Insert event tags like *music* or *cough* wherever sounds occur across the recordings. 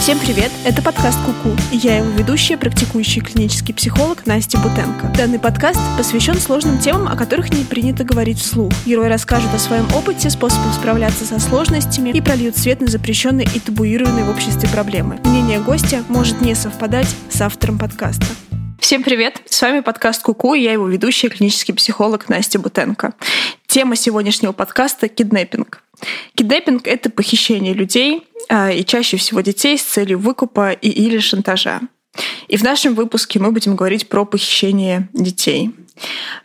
Всем привет! Это подкаст Куку, и я его ведущая, практикующий клинический психолог Настя Бутенко. Данный подкаст посвящен сложным темам, о которых не принято говорить вслух. Герои расскажут о своем опыте, способах справляться со сложностями и прольют свет на запрещенные и табуированные в обществе проблемы. Мнение гостя может не совпадать с автором подкаста. Всем привет! С вами подкаст Куку, и я его ведущая, клинический психолог Настя Бутенко. Тема сегодняшнего подкаста — киднеппинг. Киднеппинг — это похищение людей, а, и чаще всего детей с целью выкупа и или шантажа. И в нашем выпуске мы будем говорить про похищение детей.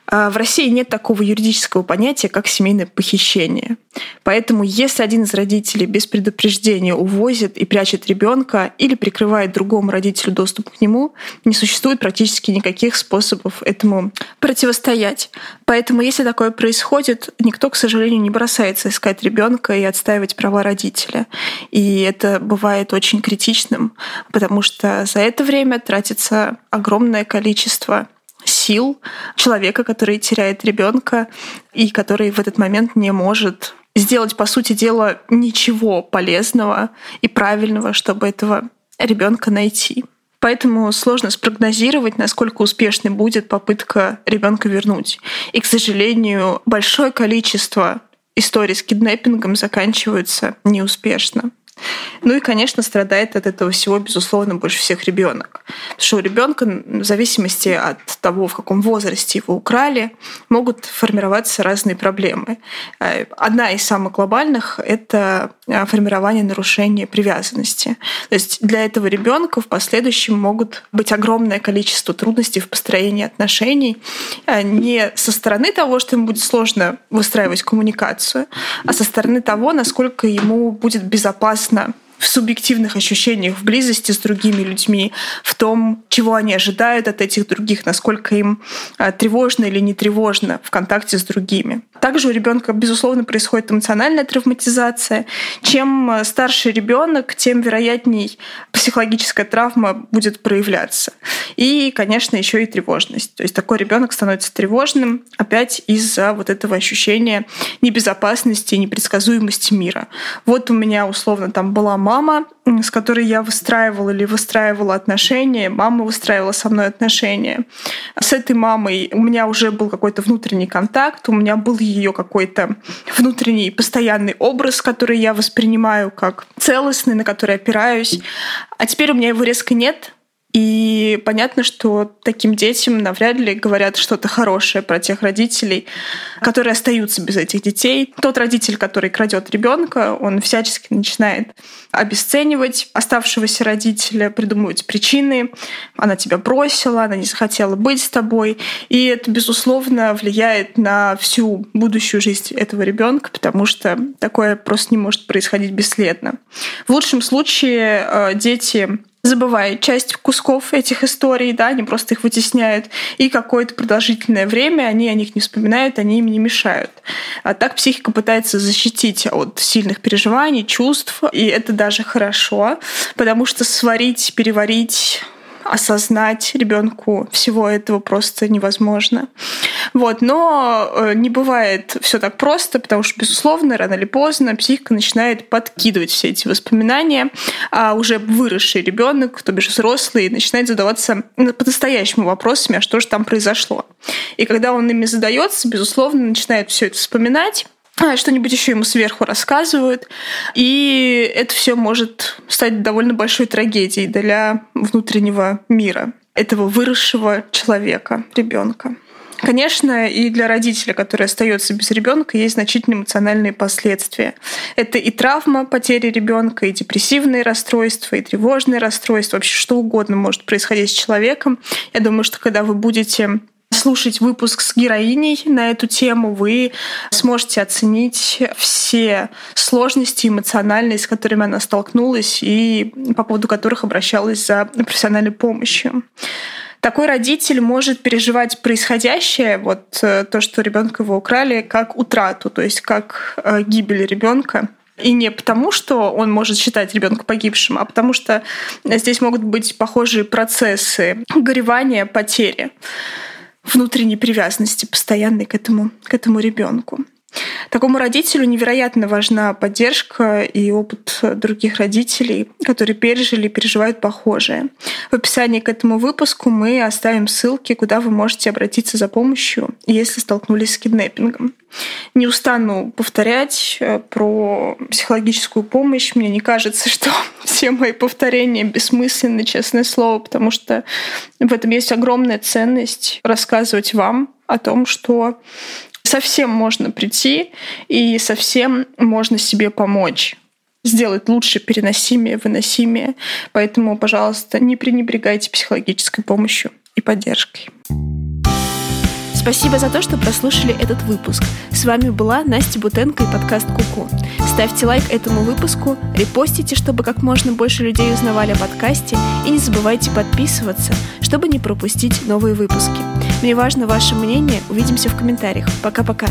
А, в России нет такого юридического понятия, как семейное похищение. Поэтому, если один из родителей без предупреждения увозит и прячет ребенка или прикрывает другому родителю доступ к нему, не существует практически никаких способов этому противостоять. Поэтому, если такое происходит, никто, к сожалению, не бросается искать ребенка и отстаивать права родителя. И это бывает очень критичным, потому что за это время тратится огромное количество сил человека, который теряет ребенка и который в этот момент не может сделать, по сути дела, ничего полезного и правильного, чтобы этого ребенка найти. Поэтому сложно спрогнозировать, насколько успешной будет попытка ребенка вернуть. И, к сожалению, большое количество историй с киднеппингом заканчиваются неуспешно. Ну и, конечно, страдает от этого всего, безусловно, больше всех ребенок. Потому что у ребенка, в зависимости от того, в каком возрасте его украли, могут формироваться разные проблемы. Э, одна из самых глобальных — это э, формирование нарушения привязанности. То есть для этого ребенка в последующем могут быть огромное количество трудностей в построении отношений э, не со стороны того, что ему будет сложно выстраивать коммуникацию, а со стороны того, насколько ему будет безопасно в субъективных ощущениях, в близости с другими людьми, в том, чего они ожидают от этих других, насколько им а, тревожно или не тревожно в контакте с другими. Также у ребенка, безусловно, происходит эмоциональная травматизация. Чем а, старше ребенок, тем вероятней психологическая травма будет проявляться. И, конечно, еще и тревожность. То есть такой ребенок становится тревожным опять из-за вот этого ощущения небезопасности и непредсказуемости мира. Вот у меня условно там была мама, с которой я выстраивала или выстраивала отношения, мама выстраивала со мной отношения. С этой мамой у меня уже был какой-то внутренний контакт, у меня был ее какой-то внутренний постоянный образ, который я воспринимаю как целостный, на который опираюсь. А теперь у меня его резко нет, и понятно, что таким детям навряд ли говорят что-то хорошее про тех родителей, которые остаются без этих детей. Тот родитель, который крадет ребенка, он всячески начинает обесценивать оставшегося родителя, придумывать причины. Она тебя бросила, она не захотела быть с тобой. И это, безусловно, влияет на всю будущую жизнь этого ребенка, потому что такое просто не может происходить бесследно. В лучшем случае э, дети забывает часть кусков этих историй, да, они просто их вытесняют, и какое-то продолжительное время они о них не вспоминают, они им не мешают. А так психика пытается защитить от сильных переживаний, чувств, и это даже хорошо, потому что сварить, переварить осознать ребенку всего этого просто невозможно. Вот, но э, не бывает все так просто, потому что, безусловно, рано или поздно психика начинает подкидывать все эти воспоминания, а уже выросший ребенок, то бишь взрослый, начинает задаваться по-настоящему вопросами, а что же там произошло. И когда он ими задается, безусловно, начинает все это вспоминать, а, что-нибудь еще ему сверху рассказывают. И это все может стать довольно большой трагедией для внутреннего мира этого выросшего человека, ребенка. Конечно, и для родителя, который остается без ребенка, есть значительные эмоциональные последствия. Это и травма потери ребенка, и депрессивные расстройства, и тревожные расстройства, вообще что угодно может происходить с человеком. Я думаю, что когда вы будете слушать выпуск с героиней на эту тему, вы сможете оценить все сложности эмоциональные, с которыми она столкнулась и по поводу которых обращалась за профессиональной помощью такой родитель может переживать происходящее, вот э, то, что ребенка его украли, как утрату, то есть как э, гибель ребенка. И не потому, что он может считать ребенка погибшим, а потому что здесь могут быть похожие процессы горевания, потери внутренней привязанности постоянной к этому, к этому ребенку. Такому родителю невероятно важна поддержка и опыт других родителей, которые пережили и переживают похожее. В описании к этому выпуску мы оставим ссылки, куда вы можете обратиться за помощью, если столкнулись с киднеппингом. Не устану повторять э, про психологическую помощь. Мне не кажется, *laughs* что все мои повторения бессмысленны, честное слово, потому что в этом есть огромная ценность рассказывать вам о том, что совсем можно прийти и совсем можно себе помочь сделать лучше, переносимее, выносимее. Поэтому, пожалуйста, не пренебрегайте психологической помощью и поддержкой. Спасибо за то, что прослушали этот выпуск. С вами была Настя Бутенко и подкаст Куку. Ставьте лайк этому выпуску, репостите, чтобы как можно больше людей узнавали о подкасте, и не забывайте подписываться, чтобы не пропустить новые выпуски. Мне важно ваше мнение. Увидимся в комментариях. Пока-пока.